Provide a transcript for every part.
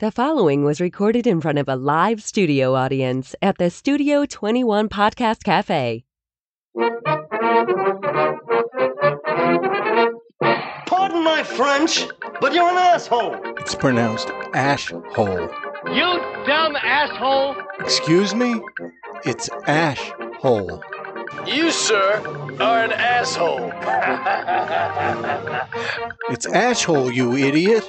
The following was recorded in front of a live studio audience at the Studio 21 Podcast Cafe. Pardon my French, but you're an asshole. It's pronounced ash hole. You dumb asshole! Excuse me? It's ash hole. You, sir, are an asshole. It's ash hole, you idiot.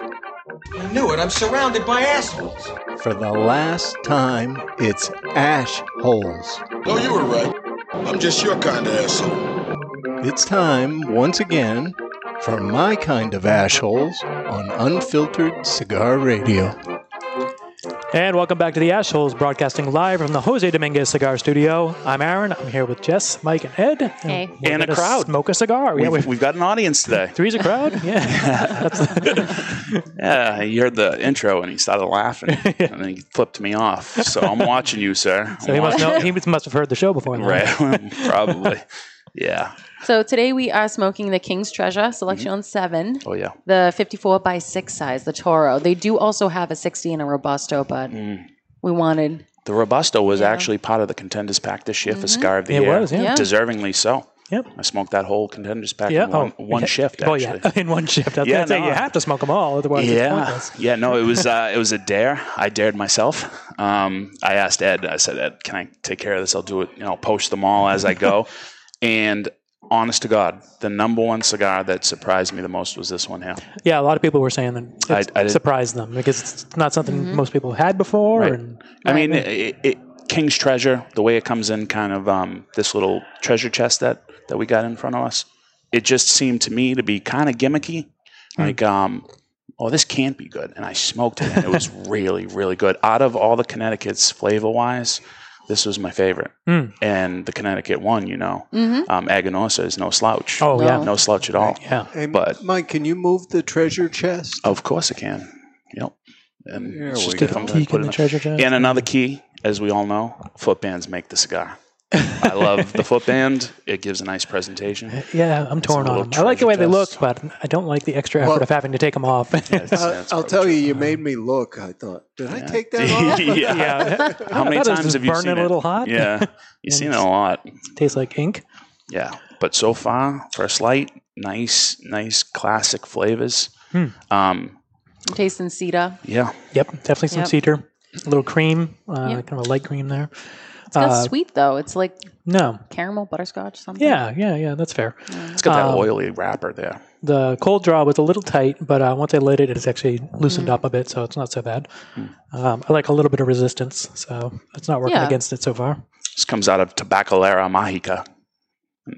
I knew it. I'm surrounded by assholes. For the last time, it's ash holes. No, you were right. I'm just your kind of asshole. It's time, once again, for my kind of ash holes on Unfiltered Cigar Radio. And welcome back to the Ashholes, broadcasting live from the Jose Dominguez Cigar Studio. I'm Aaron. I'm here with Jess, Mike, and Ed. Hey. we're And a crowd. Smoke a cigar. We've, yeah, we've, we've got an audience today. three's a crowd. Yeah, Yeah, you heard the intro and he started laughing, and then he flipped me off. So I'm watching you, sir. so he must know. He must have heard the show before. Right, probably. Yeah. So today we are smoking the King's Treasure Selection 7, Oh yeah. the 54 by 6 size, the Toro. They do also have a 60 and a Robusto, but Mm. we wanted. The Robusto was Yeah. Mm-hmm. actually part of the contenders pack this year for Cigar of the It Year. was, yeah. Yeah. Deservingly so. Yep. I smoked that whole contenders pack Yeah. in one, oh, one yeah. shift. Oh Actually. yeah, in one shift. I was Yeah, gonna say no. you have to smoke them all, otherwise it's Yeah, pointless. yeah, no, it was uh, it was a dare. I dared myself. Um, I asked Ed. I said, Ed, can I take care of this? I'll do it. You know, post them all as I go. and honest to God, the number one cigar that surprised me the most was this one here. Yeah, a lot of people were saying that it I did- surprised them because it's not something most people had before. Right. And I mean, it, it, King's Treasure, the way it comes in, kind of um, this little treasure chest that that we got in front of us. It just seemed to me to be kind of gimmicky. Like, um, oh, this can't be good. And I smoked it, and it was really, really good. Out of all the Connecticut's flavor wise, this was my favorite. Mm. And the Connecticut one, you know, Mm-hmm. um, Aganorsa is no slouch. oh yeah, No. no slouch at all. yeah. Hey, But- Mike, can you move the treasure chest? Of course, I can. Yep. And There it's we just go. if I'm Peek gonna in the treasure chest. And another key, as we all know, foot bands make the cigar. I love the foot band. It gives a nice presentation. Yeah, I'm torn on little them. I like the way they look, but I don't like the extra effort Well- of having to take them off. It's- Uh, it's I'll tell you, true. you made me look. I thought, did I take that off? yeah. yeah. How many I thought it was times just have you burning seen a little hot. Yeah, you've seen it a lot. Tastes like ink. Yeah, but so far, first light, nice, nice classic flavors. Hmm. Um, tasting cedar. yeah, Yep, definitely some Yep. cedar. A little cream, uh, Yep. kind of a light cream there. It's got Uh, sweet, though. It's like No, caramel, butterscotch, something. yeah, yeah, yeah, that's fair. it's got that Um, oily wrapper there. The cold draw was a little tight, but uh, once I lit it, it's actually loosened up a bit, so it's not so bad. Um, I like a little bit of resistance, so it's not working Yeah. against it so far. This comes out of Tabacalera Mágica,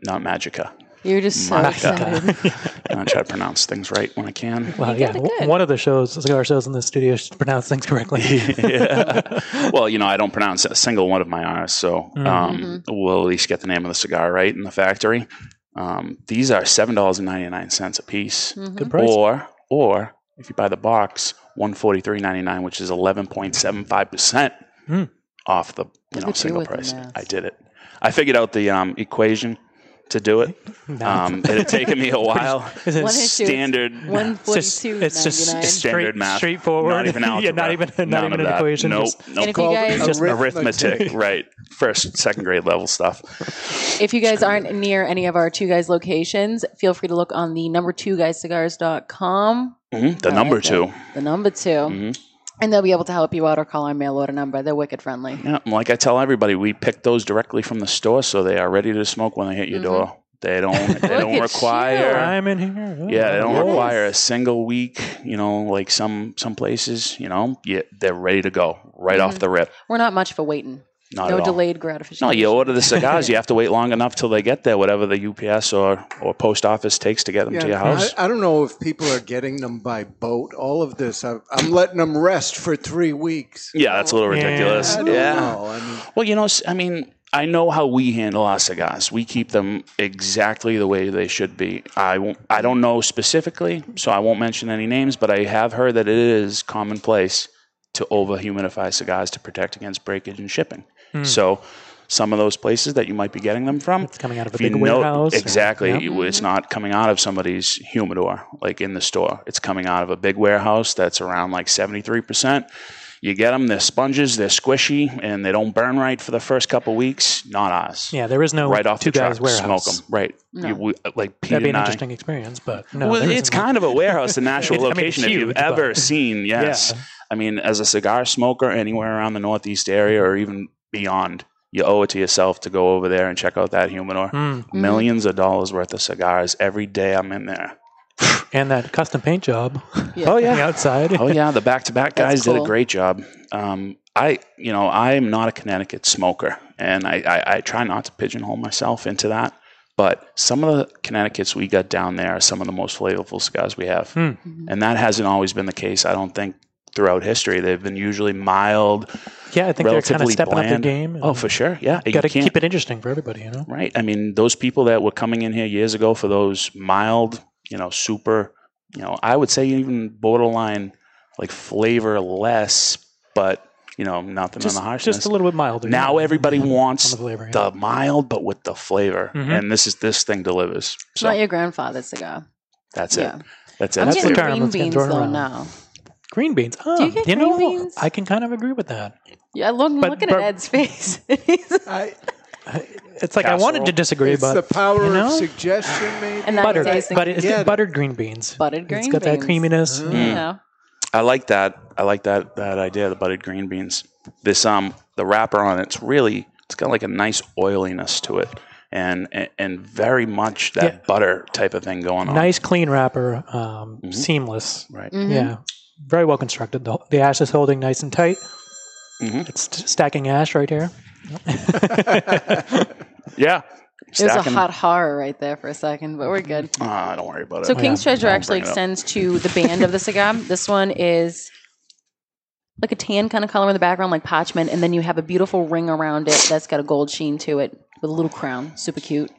not Magica. You're just so Magica. excited. I try to pronounce things right when I can. Well, You yeah, w- good. one of the shows, our shows in the studio, should pronounce things correctly. yeah. Well, you know, I don't pronounce a single one of my R's, so Mm-hmm. um, we'll at least get the name of the cigar right in the factory. Um, these are seven dollars and ninety nine cents a piece, Mm-hmm. Good price. or or if you buy the box, one forty three ninety nine, which is eleven point seven five percent Hmm. off the you know at single price. I did it. I figured out the um, equation to do it. Um, it had taken me a while. Is it One issue, Standard. One It's just, it's just ninety-nine. Standard straight, math. straightforward. Not even algebra. yeah, not even not None even an that. equation. Nope. just- nope. And if you guys- Just arithmetic, right? First, second grade level stuff. If you guys aren't near any of our two guys locations, feel free to look on the number two guyscigars.com. hmm The I number like two. it. The number 2 Mhm. And they'll be able to help you out or call our mail order number. They're wicked friendly. Yeah, like I tell everybody, we pick those directly from the store, so they are ready to smoke when they hit your Mhm. door. They don't. They don't require. I'm in here. Oh, Yeah, they don't Yes. require a single week. You know, like some some places. You know, yeah, they're ready to go right off Mhm. the rip. We're not much for waiting. Not no at all. delayed gratification. No, you order the cigars. you have to wait long enough till they get there, whatever the UPS or, or post office takes to get them to your house. I, I don't know if people are getting them by boat. All of this, I, I'm letting them rest for three weeks. yeah, that's a little Yeah. ridiculous. I don't yeah. know. I mean, Well, you know, I mean, I know how we handle our cigars. We keep them exactly the way they should be. I won't, I don't know specifically, so I won't mention any names, but I have heard that it is commonplace to over humidify cigars to protect against breakage and shipping. Hmm. So some of those places that you might be getting them from. It's coming out of a big know- warehouse. or- exactly, yeah. it's mm-hmm. not coming out of somebody's humidor like in the store. It's coming out of a big warehouse that's around like seventy three percent. You get them; they're sponges, they're squishy, and they don't burn right for the first couple weeks. Not us. Yeah, there is no right off two the guys truck, warehouse. smoke them. Right. No. You, we, uh, like Pete That'd be an I- interesting experience, but no, well, it's isn't kind of a warehouse, the natural It's- I mean, location. if you've ever seen, yes. Yeah. I mean, as a cigar smoker anywhere around the Northeast area or even beyond, you owe it to yourself to go over there and check out that humidor. Mm. Millions of dollars worth of cigars every day I'm in there. And that custom paint job. Yeah. Oh on the yeah, outside. oh yeah. The back to back That's guys did a great job. Um, I, you know, I'm not a Connecticut smoker, and I, I, I try not to pigeonhole myself into that. But some of the Connecticut's we got down there are some of the most flavorful cigars we have, Hmm. and that hasn't always been the case. I don't think throughout history they've been usually mild, Yeah, I think they're kind of relatively stepping up bland. their game. Oh, for sure, yeah. You Got to keep it interesting for everybody, you know. right? I mean, those people that were coming in here years ago for those mild, you know, super, you know, I would say even borderline like flavor less, but you know, nothing Just, on the harshness. just a little bit milder. now yeah. everybody on wants the flavor. yeah. the mild, but with the flavor, Mhm. and this is this thing delivers. It's So not your grandfather's cigar. that's Yeah. it. That's it. I'm That's the getting term green beans though around. now. Green beans. Oh, you get know, green beans? I can kind of agree with that. Yeah, look, But- looking but- at Ed's face. I, It's like I wanted to Casserole? disagree, it's but the power you know? of suggestion, maybe. and now buttered, you're but it's Yeah. buttered green beans. buttered green beans. It's got that beans. creaminess. Mm. You know, I like that. I like that that idea, the buttered green beans. This um the wrapper on it's really it's got like a nice oiliness to it. And and, and very much that Yeah. butter type of thing going on. Nice, clean wrapper, um, Mhm. seamless. Right. Mhm. Yeah, very well constructed. The, the ash is holding nice and tight. Mhm. It's t- stacking ash right here. Yeah. it was a hot horror right there for a second, but we're good. Ah, don't worry about it. So King's Treasure Don't actually bring it up. extends to the band of the cigar. This one is like a tan kind of color in the background, like parchment, and then you have a beautiful ring around it that's got a gold sheen to it with a little crown. Super cute.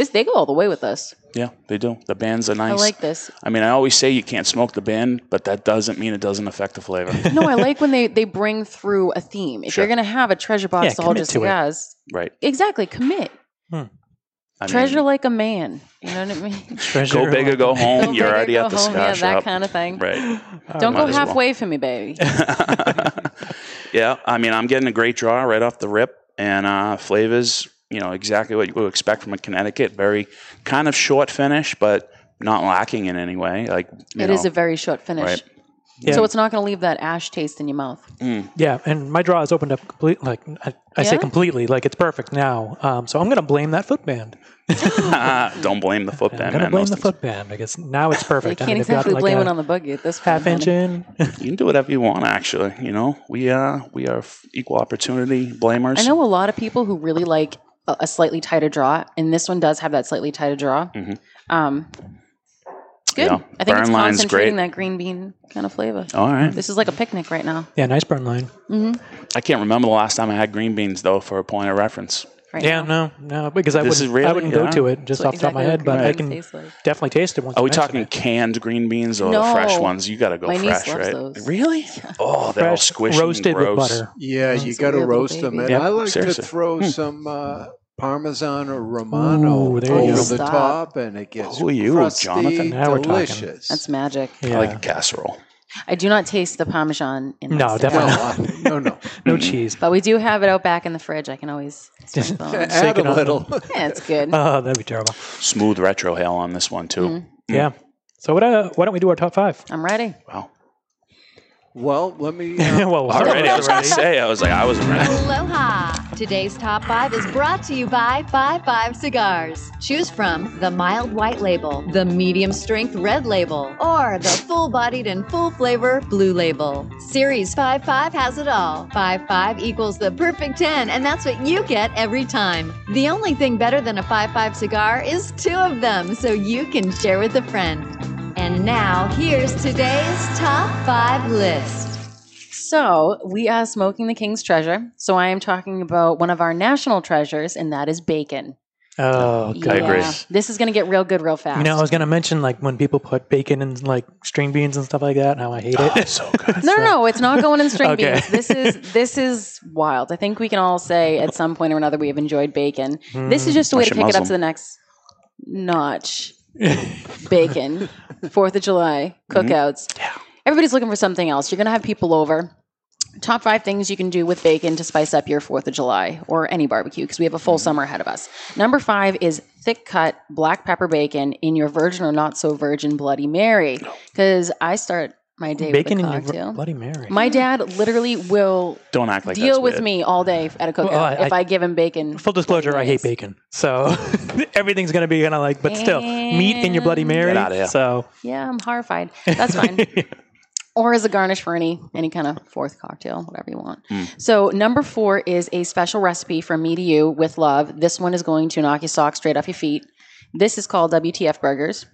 This they go all the way with us. Yeah, they do. The bands are nice. I like this. I mean, I always say you can't smoke the band, but that doesn't mean it doesn't affect the flavor. No, I like when they they bring through a theme. If Sure. you're gonna have a treasure box Yeah, to hold your commit to it. cigars, right. exactly, commit. I treasure mean, like a man. You know what I mean? Treasure go big or go home. Go You're big or already go at the home. cigar yeah, shop. that kind of thing. right. Don't go as well. halfway for me, baby. yeah, I mean, I'm getting a great draw right off the rip, and uh, flavors, you know, exactly what you would expect from a Connecticut. Very kind of short finish, but not lacking in any way. Like you It know, is a very short finish. Right. Yeah. So it's not going to leave that ash taste in your mouth. Yeah, and my draw is opened up completely. Like I, I say, completely. Like it's perfect now. Um, so I'm going to blame that footband. don't blame the foot I'm band, going to man. blame the things- footband because now it's perfect. I can't mean, they've got, exactly like, blame it on the buggy at this point. half inch in. You can do whatever you want. Actually, you know, we uh we are equal opportunity blamers. I know a lot of people who really like a, a slightly tighter draw, and this one does have that slightly tighter draw. Mhm. Um, good. Yeah, I think it's burn line's concentrating great. that green bean kind of flavor. All right. This is like a picnic right now. Yeah, nice burn line. I can't remember the last time I had green beans though, for a point of reference. Right Yeah, now. no, no, because I This wouldn't, is really- I wouldn't yeah. go to it just That's off the top of my head, but I can beans taste like. definitely taste it once. Are we mention talking it. canned green beans or the fresh ones? You got to go My niece fresh, loves right? those. Really? Oh, they're all squishy roasted and with butter? Yeah, It's you got to weird little roast them. And Yep. I like Seriously. to throw some uh, Parmesan or Romano Ooh, there you over go. the Stop. top, and it gets Who are you, crusty, Jonathan? Now we're talking. delicious. That's magic. Yeah. I like a casserole. I do not taste the Parmesan in No, my cigar. definitely no, uh, no, no. no cheese. But we do have it out back in the fridge. I can always Just- sprinkle on. Add it a on. little. Yeah, it's good. Oh, that'd be terrible. Smooth retrohale on this one too. Mm-hmm. Yeah. So what? Uh, why don't we do our top five? I'm ready. Wow. Well, let me. Uh, well, Already, I was going to say, I was like, I wasn't ready. Aloha! Today's top five is brought to you by 5 5 Cigars. Choose from the mild white label, the medium strength red label, or the full bodied and full flavor blue label. Series 5 5 has it all. 5 5 equals the perfect 10, and that's what you get every time. The only thing better than a 5 5 cigar is two of them, so you can share with a friend. And now, here's today's top five list. So we are smoking the King's Treasure. So I am talking about one of our national treasures, and that is bacon. Oh, Yeah. God. agree. This is going to get real good real fast. You know, I was gonna mention like when people put bacon in like string beans and stuff like that, and how I hate Oh, it. so good. no, no, no, it's not going in string Okay. beans. This is this is wild. I think we can all say at some point or another we have enjoyed bacon. This is hmm. just a way to Russian kick it up to the next notch. Bacon, Fourth of July mm-hmm. cookouts. Everybody's looking for something else. You're gonna have people over. Top five things you can do with bacon to spice up your Fourth of July or any barbecue because we have a full mm-hmm. summer ahead of us. Number five is thick cut black pepper bacon in your virgin or not so virgin Bloody Mary because I start my day bacon with in a your cocktail. Bloody Mary. My dad literally will Don't act like deal with me all day at a cookout Well, I- if I- I, give him bacon. Full disclosure, I hate bacon, so everything's gonna be kind of like, but still, meat in your Bloody Mary. Get outta here. So Yeah, I'm horrified. That's fine. or as a garnish for any any kind of fourth cocktail, whatever you want. Hmm. So number four is a special recipe from me to you with love. This one is going to knock your socks straight off your feet. This is called WTF burgers.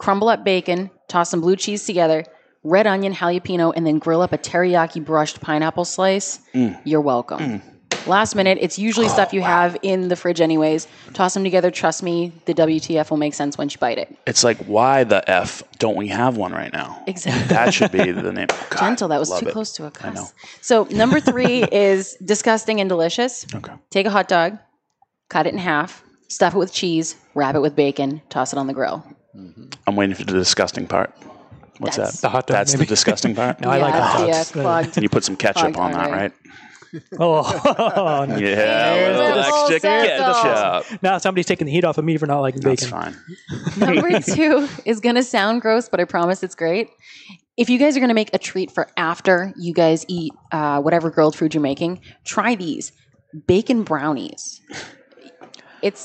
Crumble up bacon, toss some blue cheese together, red onion, jalapeno, and then grill up a teriyaki brushed pineapple slice. Mm. You're welcome. Mm. Last minute, it's usually stuff oh, you have in the fridge anyways. Toss them together. Trust me, the WTF will make sense once you bite it. It's like, why the F don't we have one right now? Exactly. That should be the name. God, Gentle. That was too it. close to a I know. cuss. So number three is disgusting and delicious. Okay. Take a hot dog, cut it in half, stuff it with cheese, wrap it with bacon, toss it on the grill. Mm-hmm. I'm waiting for the disgusting part. What's That's- that? The hot dog, That's maybe? the disgusting part. No, I like Yeah, hot yeah, dogs. clogged. And you put some ketchup Clogged on that, artery. right? oh, no. Yeah, There's a little extra ketchup. now somebody's taking the heat off of me for not liking That's bacon. fine. Number two is going to sound gross, but I promise it's great. If you guys are going to make a treat for after you guys eat uh, whatever grilled food you're making, try these bacon brownies. It's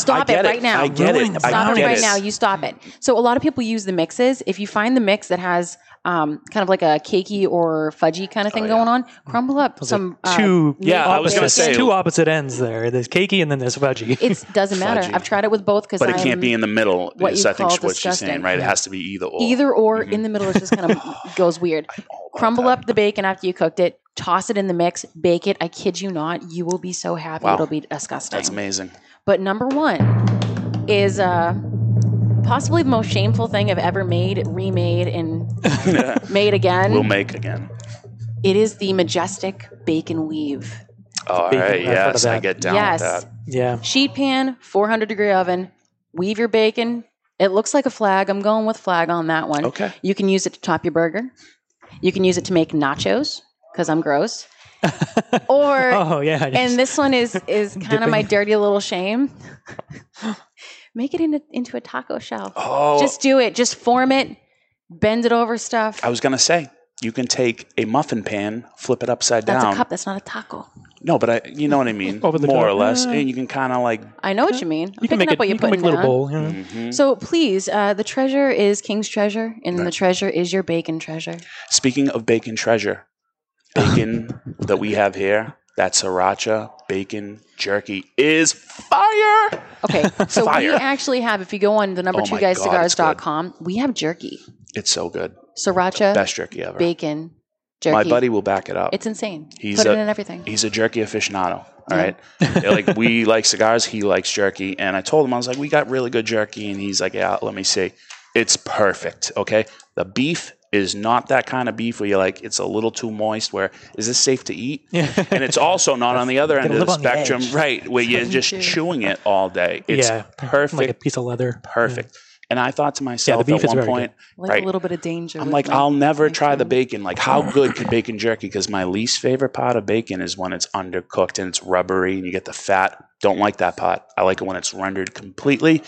stop it it. right now. I get it. Ruin the I Stop it get right it. now. You stop it. So a lot of people use the mixes. If you find the mix that has um, kind of like a cakey or fudgy kind of thing Oh, going on, crumble up some uh, two Yeah, I was gonna opposite- say- two opposite ends there. There's cakey and then there's fudgy. It doesn't matter. Fudgy. I've tried it with both because But it can't be in the middle. what is you I think call what she's saying, disgusting. right? It has to be either or. either or Mm-hmm. in the middle. It just kind of goes weird. Crumble up the bacon after you cooked it. Toss it in the mix. Bake it. I kid you not. You will be so happy. Wow. It'll be disgusting. That's amazing. But number one is uh, possibly the most shameful thing I've ever made, remade, and made again. We'll make again. It is the majestic bacon weave. All Bacon, right. I've heard of Yes, I get down yes. with that. yeah. Sheet pan, 400 degree oven. Weave your bacon. It looks like a flag. I'm going with flag on that one. Okay. You can use it to top your burger. You can use it to make nachos because I'm gross. or Oh yeah. and this one is is kind of my dirty little shame. Make it into into a taco shell. Oh, Just do it. Just form it. Bend it over stuff. I was gonna say you can take a muffin pan, flip it upside That's down. a cup. That's not a taco. No, but I, you know what I mean, Over the more or less, Uh, and you can kind of like. I know what you mean. I'm you can picking make up it. what You you're can make putting a little down. bowl. You know? mhm. So please, uh, the treasure is king's treasure, and the treasure is your bacon treasure. Speaking of bacon treasure, bacon that we have here, that sriracha bacon jerky is fire. Okay, so we actually have, if you go on the number Oh two guys God, cigars.com, we have jerky, It's so good, sriracha, best jerky ever. bacon, jerky. My buddy will back it up. it's insane. He's Put a- it in everything. He's a jerky aficionado. All right, like we like cigars, he likes jerky, and I told him I was like, we got really good jerky, and he's like, yeah, let me see. It's perfect. Okay, the beef is not that kind of beef where you're like, it's a little too moist. Where is this safe to eat? and it's also not on the other end of the live on the spectrum, right? Where you're just chewing it all day. It's yeah. perfect, Like a piece of leather. perfect. And I thought to myself beef at one point, like right? a little bit of danger. I'm like, I'll never my try the bacon. Like, how good could bacon jerky? Because my least favorite part of bacon is when it's undercooked and it's rubbery and you get the fat. Don't like that pot. I like it when it's rendered completely.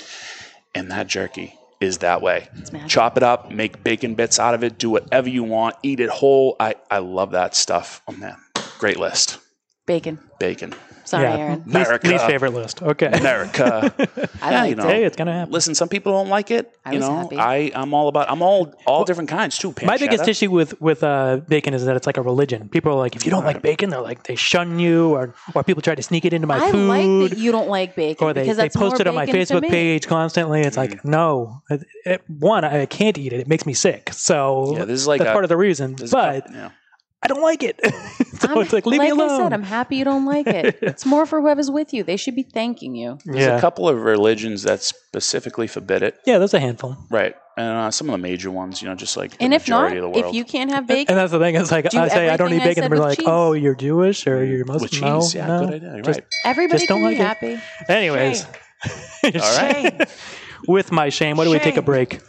And that jerky is that way. Chop it up, make bacon bits out of it, do whatever you want, eat it whole. I, I love that stuff. Oh, man. Great list. Bacon. Bacon. Sorry, yeah. Aaron. Least, America. least favorite list. Okay. America. I Yeah, liked you it. know. hey, it's gonna happen. Listen, some people don't like it. I you was know, happy. I, I'm all about, I'm all, all different kinds too. My biggest pancetta. issue with with uh, bacon is that it's like a religion. People are like, if you don't like bacon, they're like they shun you, or or people try to sneak it into my I food, like that you don't like bacon or they, because they post it on my Facebook page constantly. It's like, no, it, it- one, I can't eat it. It makes me sick. So Yeah, this is like that's a- part of the reason. There's a But yeah. I don't like it. so I'm- it's like, leave like me alone. I said, I'm happy you don't like it. It's more for whoever's with you. They should be thanking you. There's yeah. a couple of religions that specifically forbid it. yeah, there's a handful. Right. And uh, some of the major ones, you know, just like the And if not, majority of the if you can't have bacon, And that's the thing. It's like I say I don't eat bacon, and they're like, cheese. "Oh, you're Jewish or you're Muslim?" with cheese, no, yeah, no. good idea. You're Just- right. everybody just don't be like happy. Anyways, All right. with my shame, what do we take a break?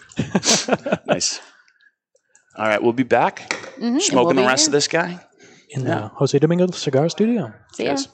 nice. All right, we'll be back Mhm, smoking we'll the rest here. of this guy. In the Jose Domingo Cigar Studio. See ya. Cheers.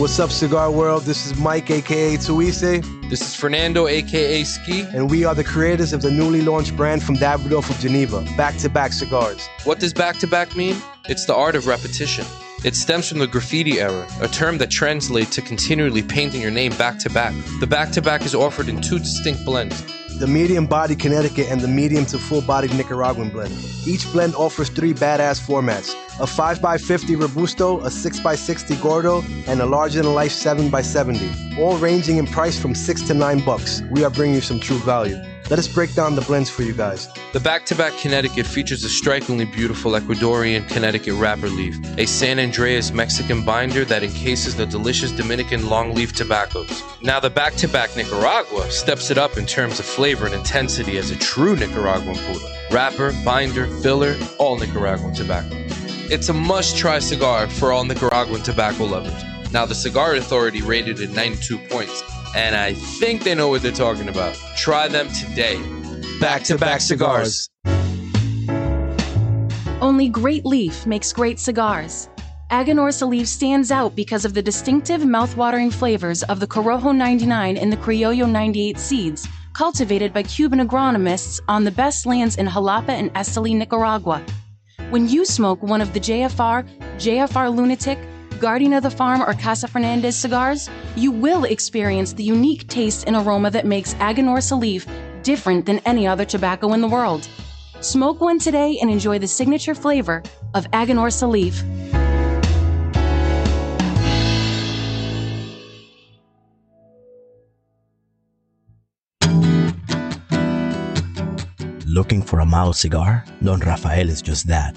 What's up, Cigar World? This is Mike, aka Tuise, This is Fernando, aka Ski. and we are the creators of the newly launched brand from Davidoff of Geneva, Back to Back Cigars. What does back to back mean? It's the art of repetition. It stems from the graffiti era, a term that translates to continually painting your name back to back. The back to back is offered in two distinct blends. The medium body Connecticut and the medium to full bodied Nicaraguan blend. Each blend offers three badass formats a 5x50 Robusto, a 6x60 Gordo, and a larger than life 7x70. All ranging in price from 6 to 9 bucks. We are bringing you some true value. Let us break down the blends for you guys. The back to back Connecticut features a strikingly beautiful Ecuadorian Connecticut wrapper leaf, a San Andrés Mexican binder that encases the delicious Dominican longleaf tobaccos. Now, the back to back Nicaragua steps it up in terms of flavor and intensity as a true Nicaraguan puro. Wrapper, binder, filler, all Nicaraguan tobacco. It's a must try cigar for all Nicaraguan tobacco lovers. Now, the Cigar Authority rated it 92 points, and I think they know what they're talking about. Try them today. Back to back cigars. Only Great Leaf makes great cigars. Aganorsa Leaf stands out because of the distinctive mouthwatering flavors of the Corojo 99 and the Criollo 98 seeds, cultivated by Cuban agronomists on the best lands in Jalapa and Esteli, Nicaragua. When you smoke one of the JFR, JFR Lunatic, Guardian of the Farm, or Casa Fernandez cigars, you will experience the unique taste and aroma that makes Aganorsa Salif different than any other tobacco in the world. Smoke one today and enjoy the signature flavor of Aganorsa Salif. Looking for a mild cigar? Don Rafael is just that.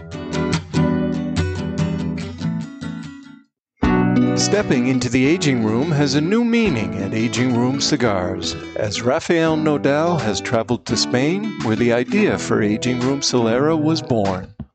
Stepping into the aging room has a new meaning at Aging Room Cigars, as Rafael Nodal has traveled to Spain, where the idea for Aging Room Solera was born.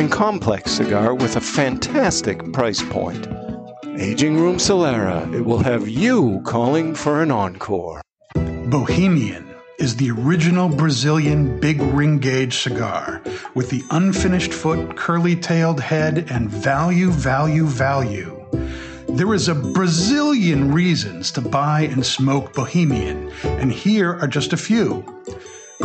and complex cigar with a fantastic price point. Aging Room Solera, it will have you calling for an encore. Bohemian is the original Brazilian big ring gauge cigar with the unfinished foot, curly tailed head, and value, value, value. There is a Brazilian reasons to buy and smoke Bohemian, and here are just a few.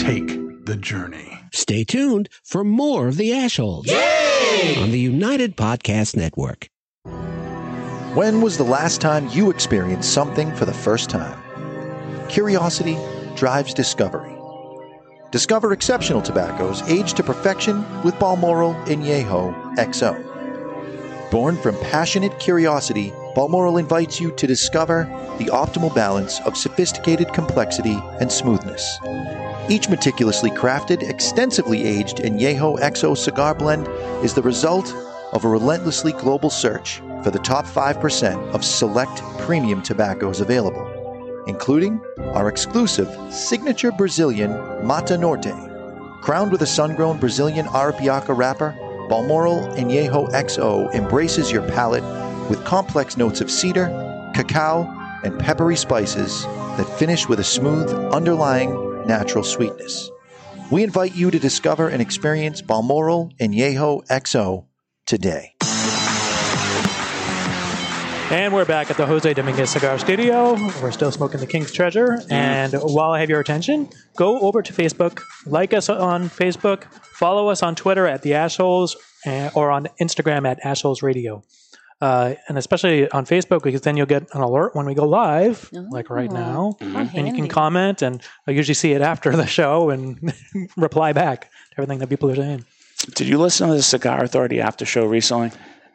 Take the journey. Stay tuned for more of the Ashholes on the United Podcast Network. When was the last time you experienced something for the first time? Curiosity drives discovery. Discover exceptional tobaccos aged to perfection with Balmoral Añejo XO. Born from passionate curiosity, Balmoral invites you to discover the optimal balance of sophisticated complexity and smoothness. Each meticulously crafted, extensively aged Añejo XO cigar blend is the result of a relentlessly global search for the top 5% of select premium tobaccos available, including our exclusive signature Brazilian Mata Norte. Crowned with a sun grown Brazilian Arapiraca wrapper, Balmoral Añejo XO embraces your palate with complex notes of cedar, cacao, and peppery spices that finish with a smooth, underlying natural sweetness. We invite you to discover and experience Balmoral Añejo XO today. And we're back at the Jose Dominguez Cigar Studio. We're still smoking the King's Treasure. And while I have your attention, go over to Facebook, like us on Facebook, follow us on Twitter at the Ashholes, uh, or on Instagram at Ashholes Radio. Uh, and especially on Facebook, because then you'll get an alert when we go live, like right now. How And you can comment, and I usually see it after the show and reply back to everything that people are saying. Did you listen to the Cigar Authority after show recently?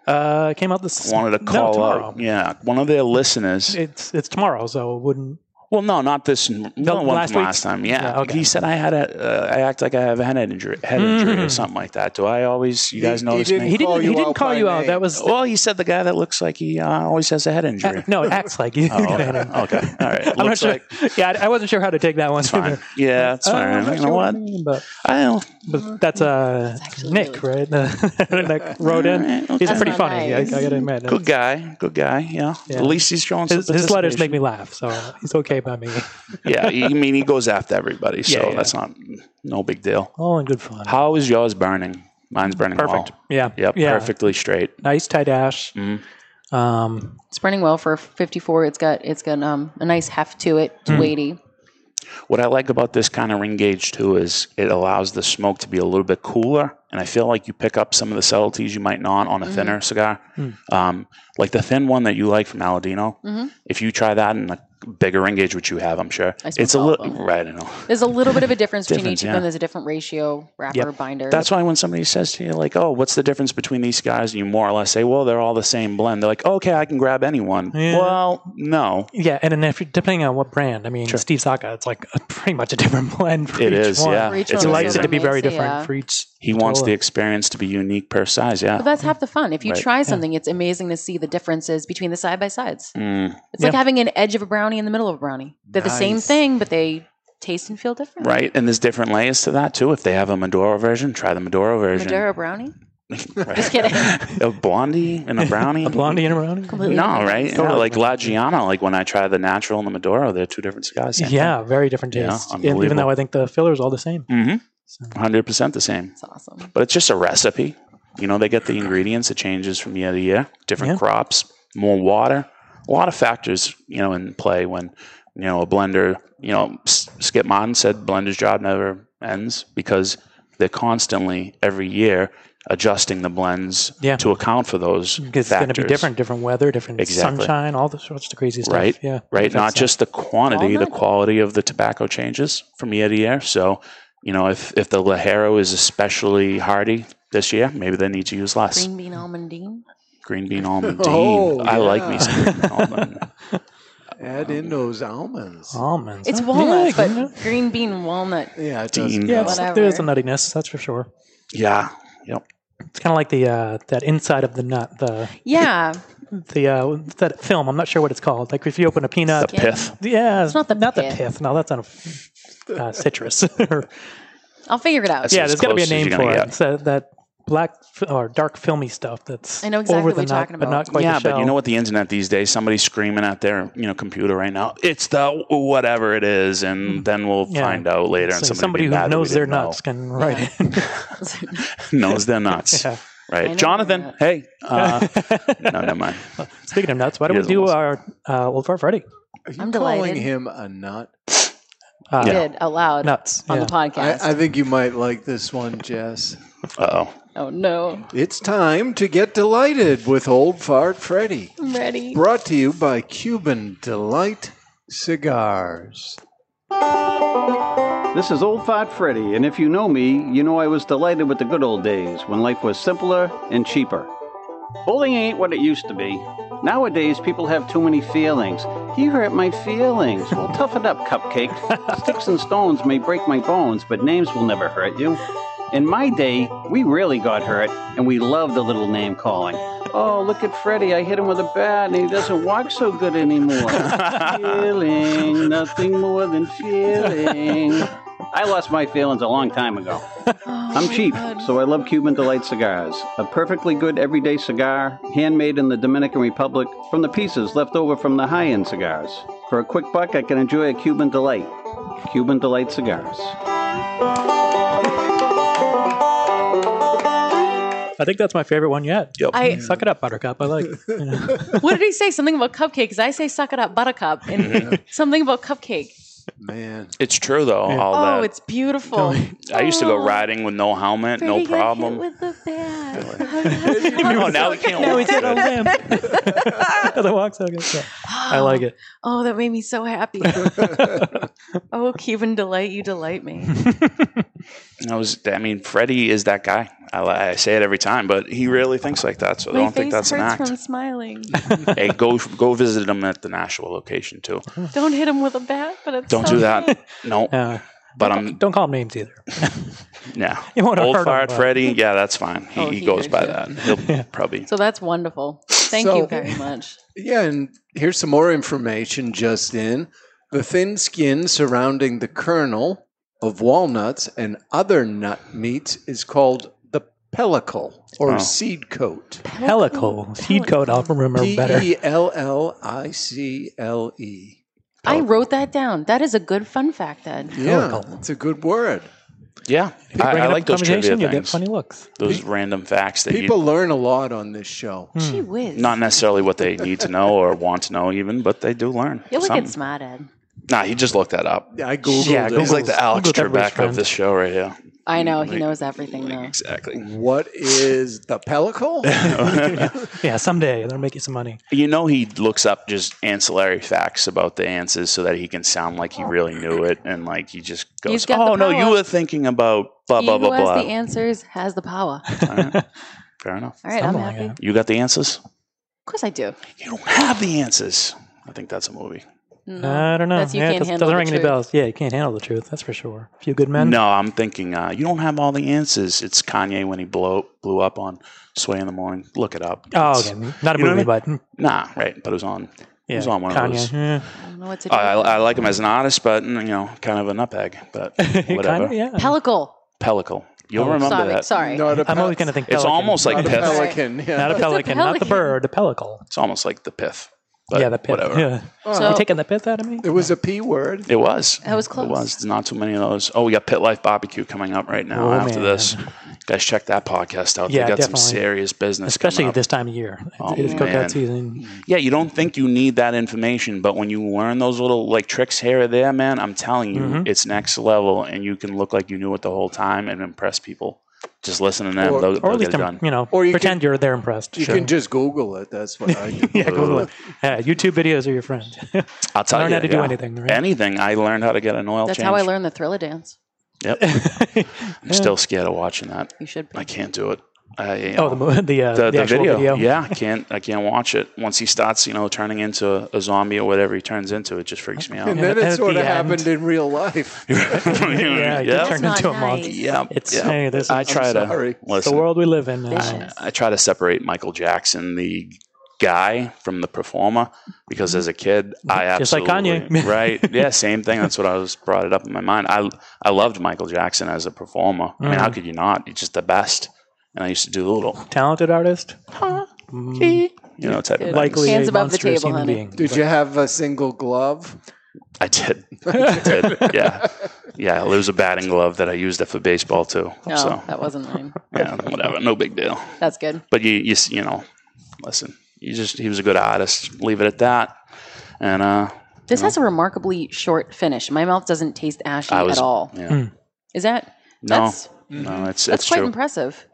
Uh, it came out this Wanted to call tomorrow. out. Yeah, one of their listeners. It's it's tomorrow, so it wouldn't. Well, no, not this. The one last from last time. Yeah, Yeah, okay. he said I had a. Uh, I act like I have a head injury, head injury or Mhm. something like that. Do I always? You guys he notice didn't me? He didn't- call he you didn't out call you out. name. That was- Well, he said the guy that looks like he uh, always has a head injury. No, it acts like you. Oh, okay. okay. All right. I'm not sure. like yeah, I I wasn't sure how to take that one. it's fine. Yeah, it's Uh, fine. I'm you know what? you mean, but I know. But that's uh Nick, right? that wrote in. He's That's pretty funny. nice. I, I gotta admit. Good guy. Good guy. Yeah. Yeah. At least he's showing some His, his letters make me laugh, so he's okay by me. yeah, I mean, he goes after everybody, so Yeah, yeah. that's not no big deal. All in good fun. How is yours burning? Mine's burning Perfect. well. Yeah. Yep. Yeah. Perfectly straight. Nice tight ash. Mhm. Um, It's burning well for 54. It's got it's got um, a nice heft to it. It's Mm. weighty. What I like about this kind of ring gauge too is it allows the smoke to be a little bit cooler, and I feel like you pick up some of the subtleties you might not on a Mhm. thinner cigar. Hmm. Um, like the thin one that you like from Aladino. Mhm. If you try that in a bigger ring gauge, which you have, I'm sure I it's a little right. I know. There's a little bit of a difference between Difference, each of yeah. them. There's a different ratio, wrapper, Yep. binder. That's why when somebody says to you, like, "Oh, what's the difference between these guys?" and you more or less say, "Well, they're all the same blend." They're like, "Okay, I can grab anyone." Yeah. Well, no, yeah, and then if you- depending on what brand, I mean, Steve Saka, it's like a, pretty much a different blend for It each is, one. yeah. For each he one, likes it's it to be very different yeah. for each. he wants controller. the experience to be unique per size. Yeah, But that's half the fun. If you Right. try something, it's amazing to see the differences between the side by sides. Mm. It's like having an edge of a brownie in the middle of a brownie. They're the same thing, but they taste and feel different. right. And there's different layers to that too. If they have a Maduro version, try the Maduro version. Maduro brownie? Right. Just kidding. a blondie and a brownie. a blondie and a brownie. Completely No, different. right? Yeah, like La Giana, like when I try the natural and the Maduro, they're two different cigars. same Yeah, very different Yeah, tastes. Yeah, even though. I think the filler's all the same. Mm-hmm. Hundred percent the same. That's awesome. But it's just a recipe. You know, they get the ingredients. It changes from year to year. Different Yeah. crops, more water, a lot of factors. You know, in play when you know a blender. You know, Skip Martin said blender's job never ends because they're constantly every year adjusting the blends Yeah. to account for those It's going to be different, different weather, different Exactly. sunshine, all the sorts of crazy stuff. right? Yeah, right. Not that. just the quantity, the quality of the tobacco changes from year to year. So, you know, if if the ligero is especially hardy this year, maybe they need to use less Green bean almondine. green bean almond. Oh, I like me some green bean almond. Add in those almonds. almonds. It's huh? walnuts, Yeah, but green bean walnut. Yeah, it does. Dean. yeah, it's, Whatever. there's a nuttiness, that's for sure. Yeah. Yep. It's kind of like the uh, that inside of the nut, the Yeah. the uh, that film. I'm not sure what it's called. Like if you open a peanut, The pith. yeah, It's not the not pith. the pith. No, that's not a uh, citrus. I'll figure it out. That's yeah, as there's got to be a name for it. get. It's that, that black or dark filmy stuff that's I know exactly over what the you're nut, talking but about. not quite yeah, the but you know what? The internet these days, somebody's screaming at their you know computer right now. It's the whatever it is, and then we'll Yeah. find out later. And somebody, somebody who mad that we knows their didn't know. nuts can write it. knows their nuts. yeah. Right, Jonathan. Hey, uh, no, never mind. Speaking of nuts, why don't we do doesn't our uh, Old Fart Freddy? Are you I'm calling delighted. him a nut? Uh, You did out loud Nuts. on yeah. the podcast. I, I think you might like this one, Jess. Uh oh. Oh no, It's time to get delighted with Old Fart Freddy. I'm ready. Brought to you by Cuban Delight Cigars. This is Old Fart Freddy, and if you know me, you know I was delighted with the good old days when life was simpler and cheaper. Bullying ain't what it used to be. Nowadays, people have too many feelings. You hurt my feelings. Well, tough it up, cupcake. Sticks and stones may break my bones, but names will never hurt you. In my day, we really got hurt, and we loved the little name calling. Oh, look at Freddie. I hit him with a bat, and he doesn't walk so good anymore. feeling, nothing more than feeling. I lost my feelings a long time ago. Oh, I'm cheap, so I love Cuban Delight cigars. A perfectly good everyday cigar, handmade in the Dominican Republic from the pieces left over from the high end cigars. For a quick buck, I can enjoy a Cuban Delight. Cuban Delight cigars. I think that's my favorite one yet. Yep. I- mm. Suck it up, Buttercup. I like. it. What did he say? Something about cupcakes. I say suck it up, buttercup, and mm-hmm. something about cupcake. Man. It's true though. All oh, that. it's beautiful. I used to go oh. riding with no helmet, no Freddie hit problem. with the bat. oh, now we can't. now walk. he's hit a limp. the walks out. Yeah. I like it. Oh, that made me so happy. oh, Cuban delight, you delight me. I was. I mean, Freddie is that guy. I, I say it every time, but he really thinks like that. So I don't think that's an hurts act. from smiling. hey, go go visit him at the Nashville location too. Don't hit him with a bat, but it's Don't do that. No. Uh, But I'm don't call him names either. yeah. You won't Old hurt him, Fart Freddy. Yeah, that's fine. He, Oh, he he goes by you. that. He'll probably. So that's wonderful. Thank So- you very much. Yeah, and here's some more information just in. The thin skin surrounding the kernel of walnuts and other nut meats is called the pellicle or Oh. seed coat. Pellicle. Seed coat. I'll remember P better. E L L I C L E. I wrote that down. That is a good fun fact, Ed. Yeah, it's a good word. Yeah, If you I, bring I it up like in those trivia conversation, you get things. funny looks. Those random facts that People you learn a lot on this show. Gee hmm. whiz. not necessarily what they need to know or want to know even, but they do learn. You're wicked something. smart, Ed. Nah, he just looked that up. Yeah, I googled Yeah, it. He's like the Alex Google's Trebek of this show right here. I know. He knows everything, though. Exactly. What is the pellicle? Yeah, someday they'll make you some money. You know, he looks up just ancillary facts about the answers so that he can sound like he really knew it, and like he just goes, He's got the "Oh no, you were thinking about blah he blah who blah has blah." the answers has the power. Fair enough. All right, I'm Something like happy. that. You got the answers. Of course I do. You don't have the answers. I think that's a movie. No, I don't know. That's you yeah, can't doesn't, handle doesn't the ring any bells. Yeah, you can't handle the truth. That's for sure. A few good men. No, I'm thinking uh, you don't have all the answers. It's Kanye when he blow blew up on Sway in the Morning. Look it up. Oh, It's- okay. Not a you know movie, what I but nah, right. But it was on. yeah, it was on one Kanye. of those. Yeah. I don't know what to do. I, I like him as an artist, but you know, kind of a nutbag. But whatever. Kinda, yeah. Pellicle. Pellicle. You'll Oh, remember sorry, that. sorry. Not a I'm pel- always going to think Pellicle. It's pelican. almost like not a pith. pelican. Yeah. Not a pelican, not the pelican. bird, the pellicle. It's almost like the pith. But yeah, the pith. Whatever. Yeah. So- you taking the pith out of me? It was a P word. It was. That was close. It was. There's not too many of those. Oh, we got Pit Life Barbecue coming up right now Oh, after man. this. Guys, check that podcast out. Yeah, they got definitely. some serious business. Especially coming up. this time of year. Oh, it's man. cookout season. Yeah, you don't think you need that information, but when you learn those little like tricks here or there, man, I'm telling you, Mhm. it's next level, and you can look like you knew it the whole time and impress people. Just listen to them; Or- they'll, Or they'll at least, get it im- done. you know, Or you pretend you're there impressed. You Sure. can just Google it. That's what I do. yeah, Google it. Yeah, YouTube videos are your friend. I'll tell learn you how to do anything, right? Anything. I learned how to get an oil That's change. how I learned the thriller dance. Yep. I'm still scared of watching that. You should be. I can't do it. I, you Oh, know, the the, uh, the, the the video. video. Yeah, I can't. I can't watch it. Once he starts, you know, turning into a zombie or whatever he turns into, it just freaks me out. And then it sort the of end. happened in real life. yeah, you Yep. turn That's into a not monk. nice. Yep. It's yep. hey, this is I try to sorry. It's the world we live in. I, I try to separate Michael Jackson, the guy, from the performer, because as a kid, I Just like Kanye. right. Yeah, same thing. That's what I was brought it up in my mind. I I loved Michael Jackson as a performer. I mean, how Mm. could you not? He's just the best. And I used to do the little, Talented artist. Huh? You know, type of Good. things. Likely Hands a above the table, human honey. being. Did you have a single glove? I did. I did. Yeah. Yeah. There was a batting glove that I used it for baseball too. No, So that wasn't mine. yeah, whatever. No big deal. That's good. But you, you, you know, listen. You just he was a good artist. Leave it at that. And uh, This has a remarkably short finish. My mouth doesn't taste ashy was at all. Yeah. Is that? No, That's, no, it's that's it's quite true. impressive.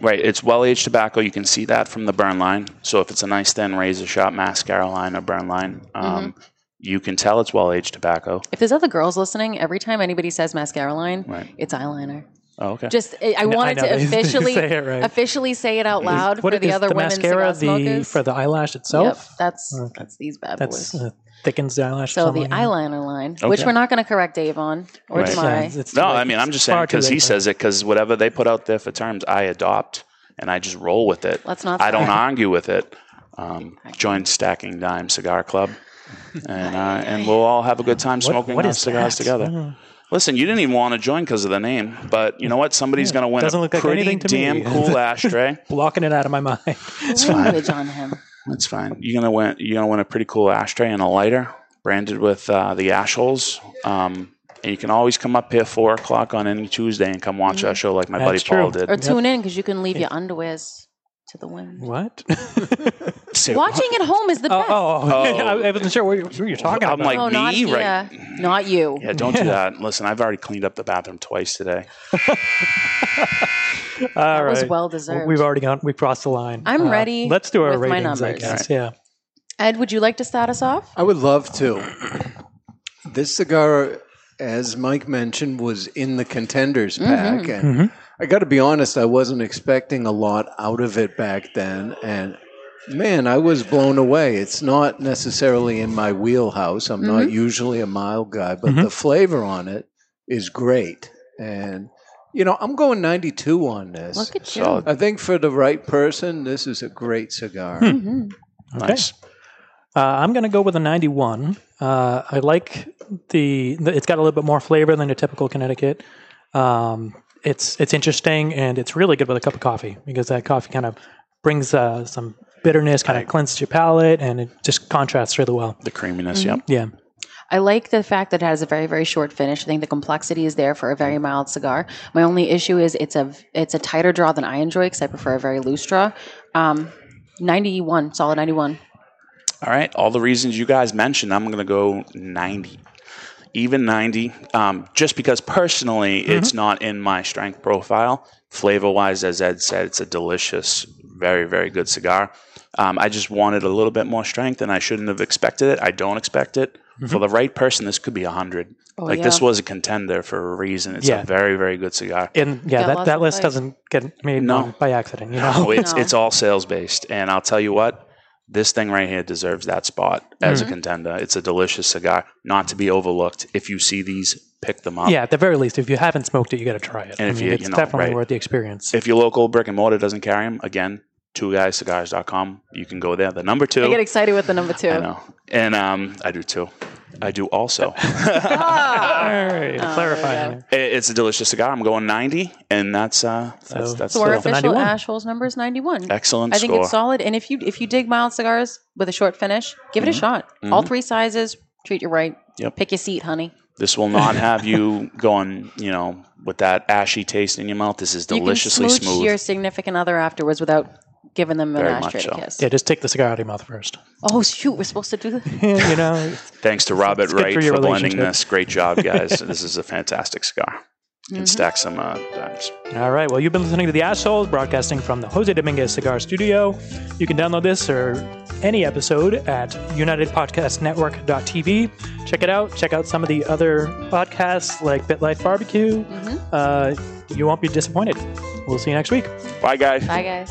Right, it's well aged tobacco. You can see that from the burn line. So if it's a nice thin razor sharp mascara line or burn line, um, Mm-hmm. you can tell it's well aged tobacco. If there's other girls listening, every time anybody says mascara line, Right. it's eyeliner. Oh, okay. Just I, I No, wanted know, to they- they officially say it right. officially say it out loud What for the is other the women mascara the smokers. for the eyelash itself? Yep, that's Okay. that's these bad That's boys. uh, thickens the eyelash. So the like eyeliner line, which we're not going to correct Dave on or Right. Demai. Yeah, it's no, too I mean I'm just It's saying because he late, says it because whatever they put out there for terms, I adopt and I just roll with it. Let's not I don't start. argue with it. Um, join Stacking Dime Cigar Club, and uh, and we'll all have a good time smoking what our is cigars that? together. Mm. Listen, you didn't even want to join because of the name, but you know what? Somebody's Yeah, going to win doesn't a look like pretty anything to me. damn cool ashtray. blocking it out of my mind. It's fine. Language on him. That's fine. You're gonna win. You're gonna win a pretty cool ashtray and a lighter, branded with uh, the ash holes. Um, and you can always come up here four o'clock on any Tuesday and come watch our show like my That's buddy Paul true. did. Or tune in because you can leave your underwears to the wind. What? Say- Watching at home is the Oh, best. oh, Oh. I wasn't sure what you- who you're talking I'm about. like oh, not me, right? here. Not you. Yeah, don't do that. Listen, I've already cleaned up the bathroom twice today. All was right. well deserved. We've already gone. We crossed the line. Uh, I'm ready Let's do our with my ratings. I numbers. guess. Yeah. Ed, would you like to start us off? I would love to. This cigar, as Mike mentioned, was in the contenders pack, Mhm. and Mhm. I got to be honest, I wasn't expecting a lot out of it back then, and man, I was blown away. It's not necessarily in my wheelhouse. I'm not Mhm. usually a mild guy, but Mhm. the flavor on it is great, and you know, I'm going 92 on this. Look at you. Solid. I think for the right person, this is a great cigar. Mhm. Okay. Nice. Uh, I'm going to go with a 91. Uh, I like the, the. It's got a little bit more flavor than a typical Connecticut. Um, it's it's interesting and it's really good with a cup of coffee because that coffee kind of brings uh, some bitterness, kind of cleanses your palate, and it just contrasts really well. The creaminess. Mm-hmm. Yep. Yeah. I like the fact that it has a very very short finish. I think the complexity is there for a very mild cigar. My only issue is it's a it's a tighter draw than I enjoy because I prefer a very loose draw. Um, 91, solid 91. All right. All the reasons you guys mentioned, I'm going to go 90. Even 90, um, just because personally it's not in my strength profile. Flavor wise, as Ed said, it's a delicious, very, very good cigar. Um, I just wanted a little bit more strength and I shouldn't have expected it. I don't expect it. For the right person, this could be 100. Oh, like this was a contender for a reason. It's Yeah. a very, very good cigar. And yeah, that, that list flavor. doesn't get made No. by accident. You know. No, it's No. it's all sales based, and I'll tell you what, this thing right here deserves that spot as Mm-hmm. a contender. It's a delicious cigar, not to be overlooked. If you see these, pick them up. Yeah, at the very least, if you haven't smoked it, you got to try it. And I if mean, you- it's you know, definitely right. worth the experience. If your local brick and mortar doesn't carry them, again, two guyscigars.com. You can go there. The number two. I get excited with the number two. I know, and um, I do too. I do also. Ah! Oh, clarifying. It- it's a delicious cigar. I'm going 90, and that's uh, that's So- that's So our still official 91. ash holes number is 91. excellent I think score. it's solid. And if you if you dig mild cigars with a short finish, give it a shot. All three sizes, treat you right. Mm-hmm. Yep. Pick your seat, honey. This will not have you going, you know, with that ashy taste in your mouth. This is deliciously you can smooch smooth. your significant other afterwards without giving them an Very ashtray much to so. kiss. Yeah, just take the cigar out of your mouth first. Oh shoot, we're supposed to do that. you know, Thanks to Robert it's good Wright for for, your blending relationship. this. Great job, guys. this is a fantastic cigar. You Mm-hmm. can stack some uh, dimes. All right. Well, you've been listening to the Ash Holes, broadcasting from the Jose Dominguez Cigar Studio. You can download this or any episode at UnitedPodcastNetwork.tv. Check it out. Check out some of the other podcasts like BitLife Barbecue. Mm-hmm. Uh, you won't be disappointed. We'll see you next week. Bye, guys. Bye guys.